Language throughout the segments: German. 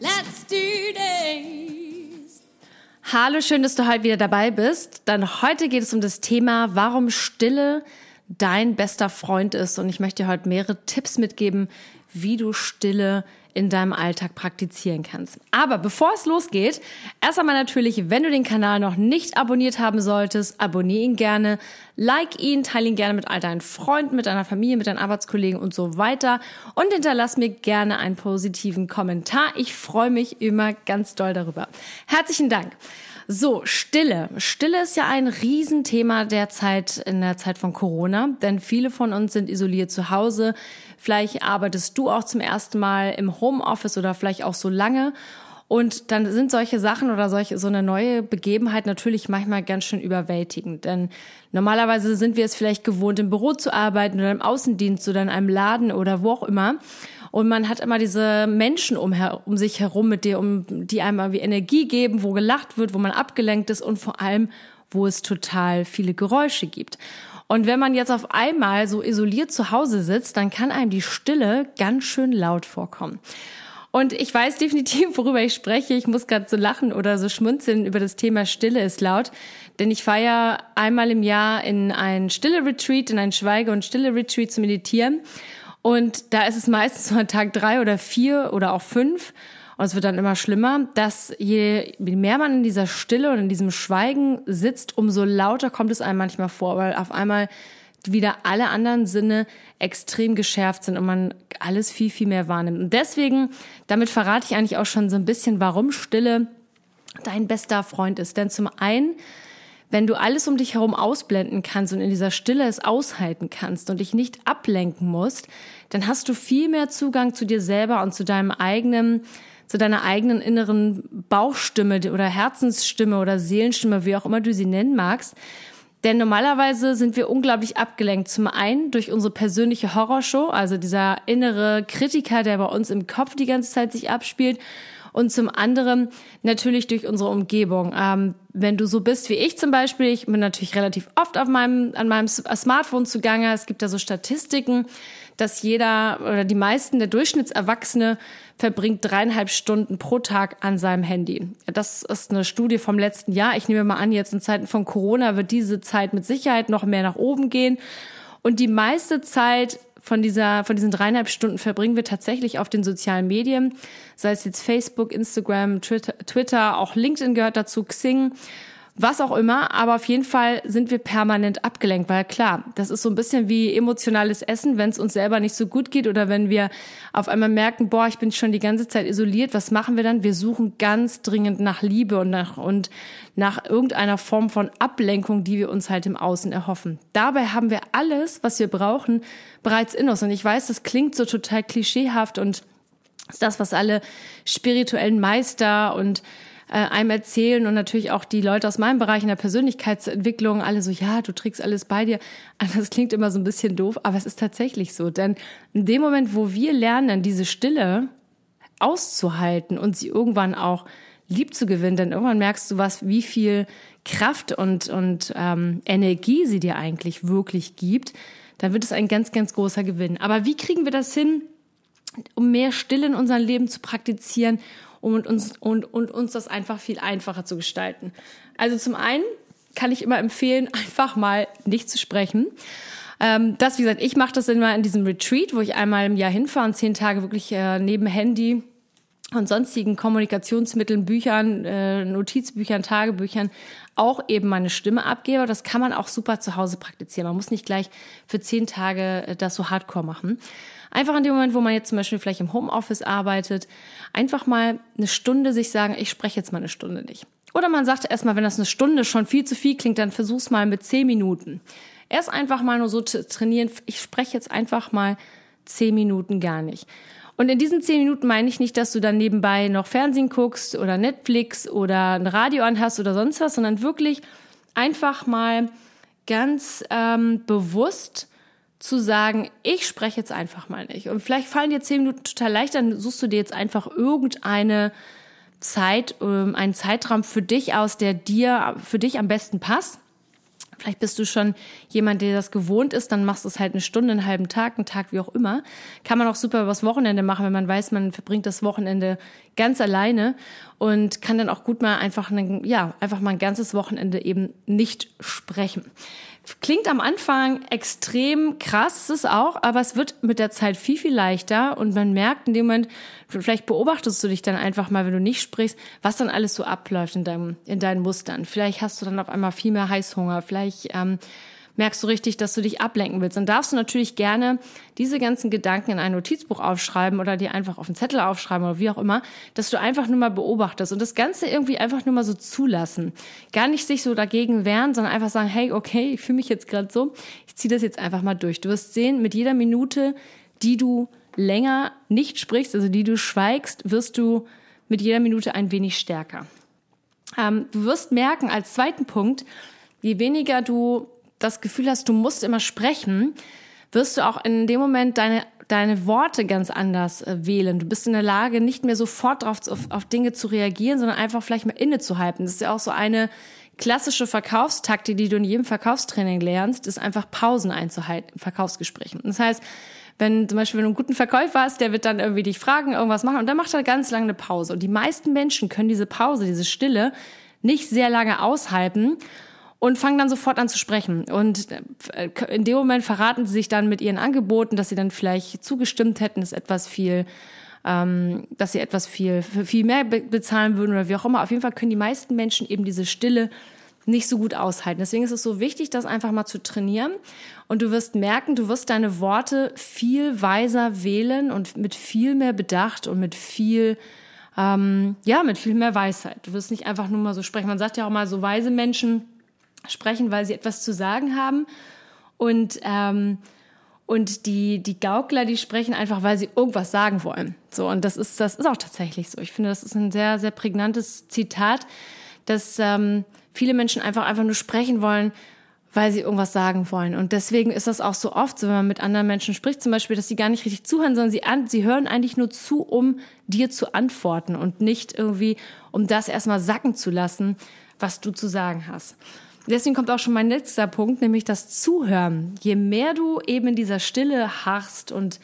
let's do this! Hallo, schön, dass du heute wieder dabei bist. Denn heute geht es um das Thema, warum Stille dein bester Freund ist. Und ich möchte dir heute mehrere Tipps mitgeben, wie du Stille in deinem Alltag praktizieren kannst. Aber bevor es losgeht, erst einmal natürlich, wenn du den Kanal noch nicht abonniert haben solltest, abonniere ihn gerne, like ihn, teile ihn gerne mit all deinen Freunden, mit deiner Familie, mit deinen Arbeitskollegen und so weiter und hinterlass mir gerne einen positiven Kommentar. Ich freue mich immer ganz doll darüber. Herzlichen Dank. So, Stille. Stille ist ja ein Riesenthema derzeit in der Zeit von Corona, denn viele von uns sind isoliert zu Hause. Vielleicht arbeitest du auch zum ersten Mal im Homeoffice oder vielleicht auch so lange. Und dann sind solche Sachen oder solche, so eine neue Begebenheit natürlich manchmal ganz schön überwältigend. Denn normalerweise sind wir es vielleicht gewohnt, im Büro zu arbeiten oder im Außendienst oder in einem Laden oder wo auch immer. Und man hat immer diese Menschen um, um sich herum, mit dir, um, die einem irgendwie Energie geben, wo gelacht wird, wo man abgelenkt ist und vor allem, wo es total viele Geräusche gibt. Und wenn man jetzt auf einmal so isoliert zu Hause sitzt, dann kann einem die Stille ganz schön laut vorkommen. Und ich weiß definitiv, worüber ich spreche. Ich muss gerade so lachen oder so schmunzeln über das Thema Stille ist laut. Denn ich fahre ja einmal im Jahr in ein Stille-Retreat, in ein Schweige- und Stille-Retreat zu meditieren. Und da ist es meistens so an Tag drei oder vier oder auch fünf. Und es wird dann immer schlimmer, dass je mehr man in dieser Stille und in diesem Schweigen sitzt, umso lauter kommt es einem manchmal vor, weil auf einmal wieder alle anderen Sinne extrem geschärft sind und man alles viel, viel mehr wahrnimmt. Und deswegen, damit verrate ich eigentlich auch schon so ein bisschen, warum Stille dein bester Freund ist. Denn zum einen wenn du alles um dich herum ausblenden kannst und in dieser Stille es aushalten kannst und dich nicht ablenken musst, dann hast du viel mehr Zugang zu dir selber und zu deinem eigenen, zu deiner eigenen inneren Bauchstimme oder Herzensstimme oder Seelenstimme, wie auch immer du sie nennen magst. Denn normalerweise sind wir unglaublich abgelenkt. Zum einen durch unsere persönliche Horrorshow, also dieser innere Kritiker, der bei uns im Kopf die ganze Zeit sich abspielt und zum anderen natürlich durch unsere Umgebung. Ähm, wenn du so bist wie ich zum Beispiel, ich bin natürlich relativ oft auf meinem, an meinem Smartphone zugange. Es gibt da so Statistiken, dass jeder oder die meisten der Durchschnittserwachsene verbringt dreieinhalb Stunden pro Tag an seinem Handy. Das ist eine Studie vom letzten Jahr. Ich nehme mal an, jetzt in Zeiten von Corona wird diese Zeit mit Sicherheit noch mehr nach oben gehen. Und die meiste Zeit von dieser, von diesen dreieinhalb Stunden verbringen wir tatsächlich auf den sozialen Medien, sei es jetzt Facebook, Instagram, Twitter, Twitter auch LinkedIn gehört dazu, Xing was auch immer, aber auf jeden Fall sind wir permanent abgelenkt, weil klar, das ist so ein bisschen wie emotionales Essen, wenn es uns selber nicht so gut geht oder wenn wir auf einmal merken, boah, ich bin schon die ganze Zeit isoliert, was machen wir dann? Wir suchen ganz dringend nach Liebe und nach, und nach irgendeiner Form von Ablenkung, die wir uns halt im Außen erhoffen. Dabei haben wir alles, was wir brauchen, bereits in uns. Und ich weiß, das klingt so total klischeehaft und ist das, was alle spirituellen Meister und äh, einem erzählen und natürlich auch die Leute aus meinem Bereich in der Persönlichkeitsentwicklung alle so, ja, du trägst alles bei dir. Das klingt immer so ein bisschen doof, aber es ist tatsächlich so. Denn in dem Moment, wo wir lernen, diese Stille auszuhalten und sie irgendwann auch lieb zu gewinnen, denn irgendwann merkst du was, wie viel Kraft und, und ähm, Energie sie dir eigentlich wirklich gibt, dann wird es ein ganz, ganz großer Gewinn. Aber wie kriegen wir das hin, um mehr Stille in unserem Leben zu praktizieren und uns, und, und uns das einfach viel einfacher zu gestalten. Also zum einen kann ich immer empfehlen, einfach mal nicht zu sprechen. Ähm, das, wie gesagt, ich mache das immer in diesem Retreat, wo ich einmal im Jahr hinfahre und zehn Tage wirklich äh, neben Handy und sonstigen Kommunikationsmitteln, Büchern, äh, Notizbüchern, Tagebüchern auch eben meine Stimme abgebe. Das kann man auch super zu Hause praktizieren. Man muss nicht gleich für zehn Tage äh, das so hardcore machen. Einfach in dem Moment, wo man jetzt zum Beispiel vielleicht im Homeoffice arbeitet, einfach mal eine Stunde sich sagen, ich spreche jetzt mal eine Stunde nicht. Oder man sagt erstmal, wenn das eine Stunde schon viel zu viel klingt, dann versuch's mal mit zehn Minuten. Erst einfach mal nur so trainieren, ich spreche jetzt einfach mal zehn Minuten gar nicht. Und in diesen zehn Minuten meine ich nicht, dass du dann nebenbei noch Fernsehen guckst oder Netflix oder ein Radio anhast oder sonst was, sondern wirklich einfach mal ganz ähm, bewusst zu sagen, ich spreche jetzt einfach mal nicht. Und vielleicht fallen dir zehn Minuten total leicht, dann suchst du dir jetzt einfach irgendeine Zeit, ähm, einen Zeitraum für dich aus, der dir, für dich am besten passt. Vielleicht bist du schon jemand, der das gewohnt ist, dann machst du es halt eine Stunde, einen halben Tag, einen Tag, wie auch immer. Kann man auch super übers Wochenende machen, wenn man weiß, man verbringt das Wochenende ganz alleine und kann dann auch gut mal einfach, ein, ja, einfach mal ein ganzes Wochenende eben nicht sprechen. Klingt am Anfang extrem krass, ist es auch, aber es wird mit der Zeit viel, viel leichter und man merkt in dem Moment, vielleicht beobachtest du dich dann einfach mal, wenn du nicht sprichst, was dann alles so abläuft in, deinem, in deinen Mustern. Vielleicht hast du dann auf einmal viel mehr Heißhunger, vielleicht ähm, merkst du richtig, dass du dich ablenken willst. Dann darfst du natürlich gerne diese ganzen Gedanken in ein Notizbuch aufschreiben oder dir einfach auf einen Zettel aufschreiben oder wie auch immer, dass du einfach nur mal beobachtest und das Ganze irgendwie einfach nur mal so zulassen. Gar nicht sich so dagegen wehren, sondern einfach sagen, hey, okay, ich fühle mich jetzt gerade so, ich ziehe das jetzt einfach mal durch. Du wirst sehen, mit jeder Minute, die du länger nicht sprichst, also die du schweigst, wirst du mit jeder Minute ein wenig stärker. Ähm, du wirst merken, als zweiten Punkt, je weniger du das Gefühl hast, du musst immer sprechen, wirst du auch in dem Moment deine deine Worte ganz anders äh, wählen. Du bist in der Lage, nicht mehr sofort drauf, auf, auf Dinge zu reagieren, sondern einfach vielleicht mal innezuhalten. Das ist ja auch so eine klassische Verkaufstaktik, die du in jedem Verkaufstraining lernst, ist einfach Pausen einzuhalten in Verkaufsgesprächen. Das heißt, wenn zum Beispiel wenn du einen guten Verkäufer hast, der wird dann irgendwie dich fragen, irgendwas machen und dann macht er ganz lange eine Pause. Und die meisten Menschen können diese Pause, diese Stille nicht sehr lange aushalten und fangen dann sofort an zu sprechen. Und äh, in dem Moment verraten sie sich dann mit ihren Angeboten, dass sie dann vielleicht zugestimmt hätten, dass etwas viel, ähm, dass sie etwas viel, viel mehr bezahlen würden oder wie auch immer. Auf jeden Fall können die meisten Menschen eben diese Stille nicht so gut aushalten. Deswegen ist es so wichtig, das einfach mal zu trainieren. Und du wirst merken, du wirst deine Worte viel weiser wählen und mit viel mehr Bedacht und mit viel, ähm, ja, mit viel mehr Weisheit. Du wirst nicht einfach nur mal so sprechen. Man sagt ja auch mal, so weise Menschen sprechen, weil sie etwas zu sagen haben. Und, ähm, und die, die Gaukler, die sprechen einfach, weil sie irgendwas sagen wollen. So, und das ist, das ist auch tatsächlich so. Ich finde, das ist ein sehr, sehr prägnantes Zitat, dass ähm, viele Menschen einfach, einfach nur sprechen wollen, weil sie irgendwas sagen wollen. Und deswegen ist das auch so oft so, wenn man mit anderen Menschen spricht, zum Beispiel, dass sie gar nicht richtig zuhören, sondern sie, an, sie hören eigentlich nur zu, um dir zu antworten und nicht irgendwie, um das erstmal sacken zu lassen, was du zu sagen hast deswegen kommt auch schon mein letzter Punkt, nämlich das Zuhören. Je mehr du eben in dieser Stille harrst und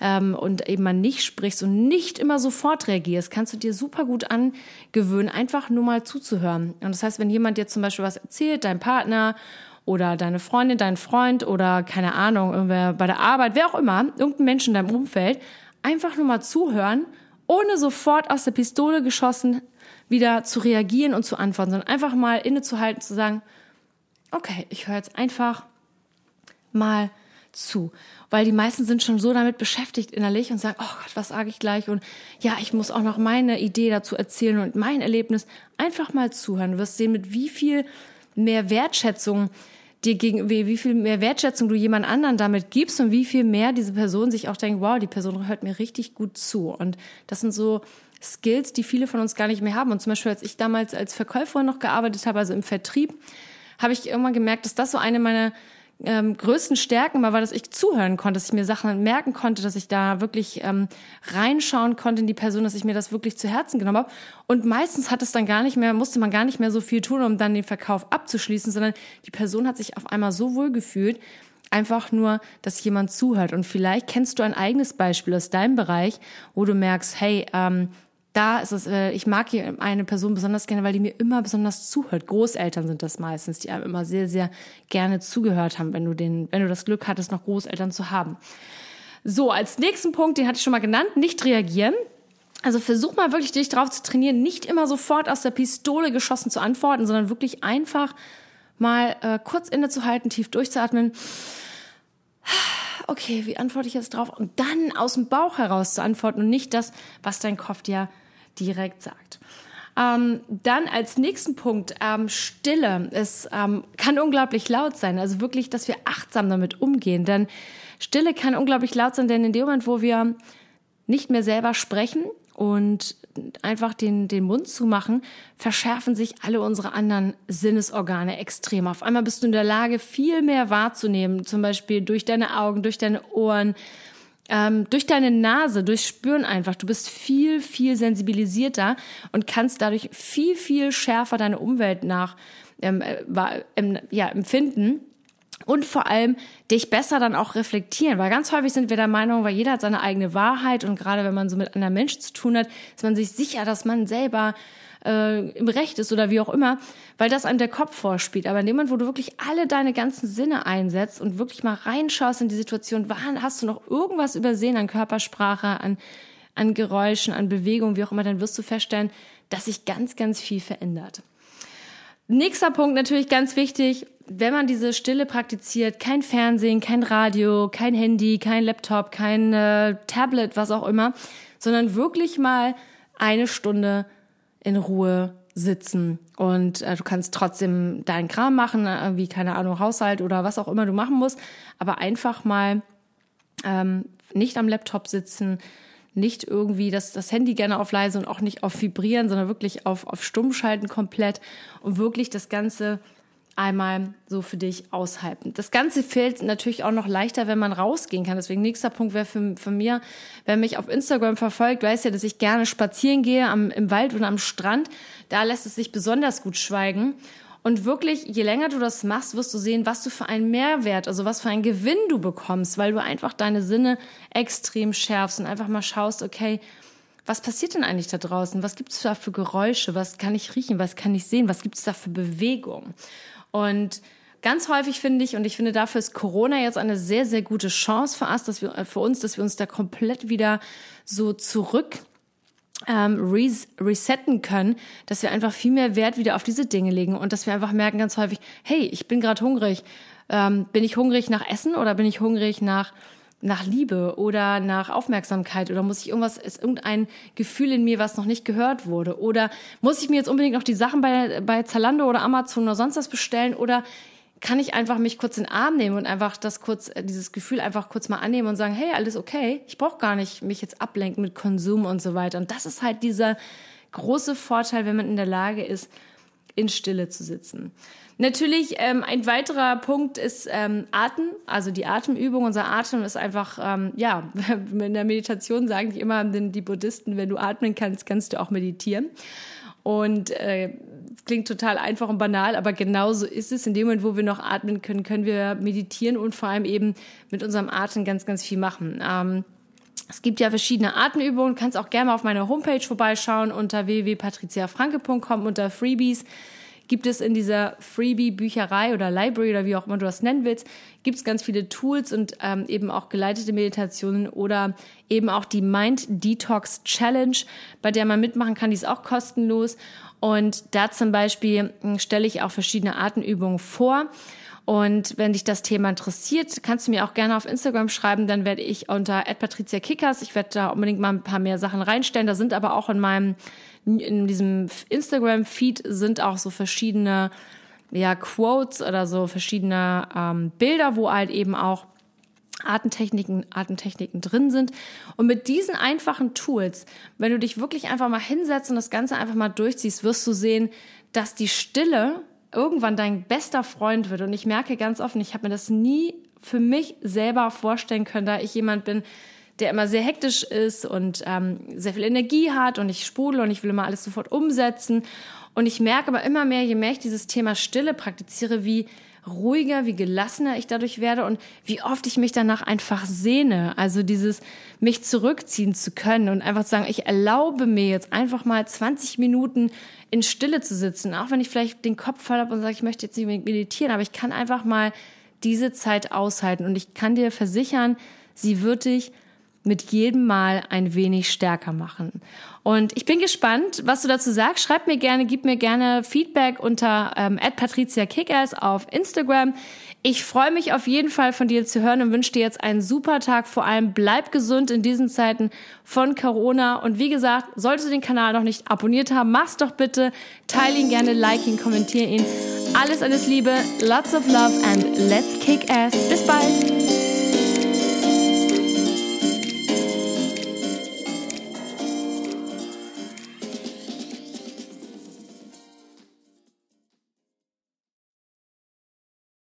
ähm, und eben mal nicht sprichst und nicht immer sofort reagierst, kannst du dir super gut angewöhnen, einfach nur mal zuzuhören. Und das heißt, wenn jemand dir zum Beispiel was erzählt, dein Partner oder deine Freundin, dein Freund oder keine Ahnung, irgendwer bei der Arbeit, wer auch immer, irgendein Mensch in deinem Umfeld, einfach nur mal zuhören, ohne sofort aus der Pistole geschossen wieder zu reagieren und zu antworten, sondern einfach mal innezuhalten, zu sagen, okay, ich höre jetzt einfach mal zu. Weil die meisten sind schon so damit beschäftigt innerlich und sagen, oh Gott, was sage ich gleich? Und ja, ich muss auch noch meine Idee dazu erzählen und mein Erlebnis. Einfach mal zuhören. Du wirst sehen, mit wie viel mehr Wertschätzung dir gegenüber, wie viel mehr Wertschätzung du jemand anderen damit gibst und wie viel mehr diese Person sich auch denkt, wow, die Person hört mir richtig gut zu. Und das sind so Skills, die viele von uns gar nicht mehr haben. Und zum Beispiel, als ich damals als Verkäuferin noch gearbeitet habe, also im Vertrieb, habe ich irgendwann gemerkt, dass das so eine meiner ähm, größten Stärken war, dass ich zuhören konnte, dass ich mir Sachen merken konnte, dass ich da wirklich ähm, reinschauen konnte in die Person, dass ich mir das wirklich zu Herzen genommen habe. Und meistens hat es dann gar nicht mehr, musste man gar nicht mehr so viel tun, um dann den Verkauf abzuschließen, sondern die Person hat sich auf einmal so wohl gefühlt, einfach nur, dass jemand zuhört. Und vielleicht kennst du ein eigenes Beispiel aus deinem Bereich, wo du merkst, hey, ähm, da ist es, äh, ich mag hier eine Person besonders gerne, weil die mir immer besonders zuhört. Großeltern sind das meistens, die einem immer sehr, sehr gerne zugehört haben, wenn du den, wenn du das Glück hattest, noch Großeltern zu haben. So, als nächsten Punkt, den hatte ich schon mal genannt, nicht reagieren. Also versuch mal wirklich dich drauf zu trainieren, nicht immer sofort aus der Pistole geschossen zu antworten, sondern wirklich einfach mal äh, kurz innezuhalten, tief durchzuatmen. Okay, wie antworte ich jetzt drauf? Und dann aus dem Bauch heraus zu antworten und nicht das, was dein Kopf dir direkt sagt. Ähm, dann als nächsten Punkt, ähm, Stille. Es ähm, kann unglaublich laut sein. Also wirklich, dass wir achtsam damit umgehen. Denn Stille kann unglaublich laut sein, denn in dem Moment, wo wir nicht mehr selber sprechen und einfach den, den Mund zu machen, verschärfen sich alle unsere anderen Sinnesorgane extrem. Auf einmal bist du in der Lage, viel mehr wahrzunehmen, zum Beispiel durch deine Augen, durch deine Ohren, ähm, durch deine Nase, durch Spüren einfach. Du bist viel, viel sensibilisierter und kannst dadurch viel, viel schärfer deine Umwelt nach ähm, äh, ja, empfinden und vor allem dich besser dann auch reflektieren, weil ganz häufig sind wir der Meinung, weil jeder hat seine eigene Wahrheit und gerade wenn man so mit anderen Menschen zu tun hat, ist man sich sicher, dass man selber äh, im Recht ist oder wie auch immer, weil das einem der Kopf vorspielt. Aber in dem Moment, wo du wirklich alle deine ganzen Sinne einsetzt und wirklich mal reinschaust in die Situation, wann hast du noch irgendwas übersehen an Körpersprache, an, an Geräuschen, an Bewegungen, wie auch immer, dann wirst du feststellen, dass sich ganz, ganz viel verändert. Nächster Punkt natürlich ganz wichtig, wenn man diese Stille praktiziert, kein Fernsehen, kein Radio, kein Handy, kein Laptop, kein äh, Tablet, was auch immer, sondern wirklich mal eine Stunde in Ruhe sitzen. Und äh, du kannst trotzdem deinen Kram machen, äh, wie keine Ahnung Haushalt oder was auch immer du machen musst, aber einfach mal ähm, nicht am Laptop sitzen, nicht irgendwie das, das Handy gerne auf leise und auch nicht auf vibrieren, sondern wirklich auf, auf stumm schalten komplett und wirklich das Ganze einmal so für dich aushalten. Das Ganze fällt natürlich auch noch leichter, wenn man rausgehen kann. Deswegen nächster Punkt wäre für, für mir, wer mich auf Instagram verfolgt, weiß ja, dass ich gerne spazieren gehe am, im Wald und am Strand. Da lässt es sich besonders gut schweigen. Und wirklich, je länger du das machst, wirst du sehen, was du für einen Mehrwert, also was für einen Gewinn du bekommst, weil du einfach deine Sinne extrem schärfst und einfach mal schaust, okay, was passiert denn eigentlich da draußen? Was gibt es da für Geräusche? Was kann ich riechen? Was kann ich sehen? Was gibt es da für Bewegung? Und ganz häufig finde ich, und ich finde dafür ist Corona jetzt eine sehr, sehr gute Chance für uns, dass wir, für uns, dass wir uns da komplett wieder so zurück ähm, res resetten können, dass wir einfach viel mehr Wert wieder auf diese Dinge legen und dass wir einfach merken ganz häufig, hey, ich bin gerade hungrig. Ähm, bin ich hungrig nach Essen oder bin ich hungrig nach nach Liebe oder nach Aufmerksamkeit oder muss ich irgendwas, ist irgendein Gefühl in mir, was noch nicht gehört wurde oder muss ich mir jetzt unbedingt noch die Sachen bei, bei Zalando oder Amazon oder sonst was bestellen oder kann ich einfach mich kurz in den Arm nehmen und einfach das kurz, äh, dieses Gefühl einfach kurz mal annehmen und sagen, hey, alles okay, ich brauche gar nicht mich jetzt ablenken mit Konsum und so weiter. Und das ist halt dieser große Vorteil, wenn man in der Lage ist, in Stille zu sitzen. Natürlich, ähm, ein weiterer Punkt ist ähm, Atem, also die Atemübung. Unser Atem ist einfach, ähm, ja, in der Meditation sagen die immer die Buddhisten, wenn du atmen kannst, kannst du auch meditieren. Und äh, klingt total einfach und banal, aber genauso ist es. In dem Moment, wo wir noch atmen können, können wir meditieren und vor allem eben mit unserem Atem ganz, ganz viel machen. Ähm, es gibt ja verschiedene Atemübungen. Kannst auch gerne mal auf meiner Homepage vorbeischauen unter www.patriziafranke.com unter Freebies gibt es in dieser Freebie-Bücherei oder Library oder wie auch immer du das nennen willst, gibt es ganz viele Tools und ähm, eben auch geleitete Meditationen oder eben auch die Mind Detox Challenge, bei der man mitmachen kann, die ist auch kostenlos. Und da zum Beispiel hm, stelle ich auch verschiedene Atemübungen vor. Und wenn dich das Thema interessiert, kannst du mir auch gerne auf Instagram schreiben. Dann werde ich unter @patriziakickers, ich werde da unbedingt mal ein paar mehr Sachen reinstellen. Da sind aber auch in meinem in diesem Instagram-Feed sind auch so verschiedene ja, Quotes oder so verschiedene ähm, Bilder, wo halt eben auch Artentechniken, Artentechniken drin sind. Und mit diesen einfachen Tools, wenn du dich wirklich einfach mal hinsetzt und das Ganze einfach mal durchziehst, wirst du sehen, dass die Stille irgendwann dein bester Freund wird. Und ich merke ganz offen, ich habe mir das nie für mich selber vorstellen können, da ich jemand bin, der immer sehr hektisch ist und ähm, sehr viel Energie hat und ich sprudel und ich will immer alles sofort umsetzen. Und ich merke aber immer mehr, je mehr ich dieses Thema Stille praktiziere, wie ruhiger, wie gelassener ich dadurch werde und wie oft ich mich danach einfach sehne. Also dieses mich zurückziehen zu können und einfach sagen, ich erlaube mir jetzt einfach mal 20 Minuten in Stille zu sitzen, auch wenn ich vielleicht den Kopf voll habe und sage, ich möchte jetzt nicht meditieren, aber ich kann einfach mal diese Zeit aushalten und ich kann dir versichern, sie wird dich mit jedem Mal ein wenig stärker machen. Und ich bin gespannt, was du dazu sagst. Schreib mir gerne, gib mir gerne Feedback unter ähm, @patriziakickers auf Instagram. Ich freue mich auf jeden Fall von dir zu hören und wünsche dir jetzt einen super Tag. Vor allem bleib gesund in diesen Zeiten von Corona. Und wie gesagt, solltest du den Kanal noch nicht abonniert haben, mach's doch bitte. Teile ihn gerne, like ihn, kommentiere ihn. Alles, alles Liebe, lots of love and let's kick ass. Bis bald.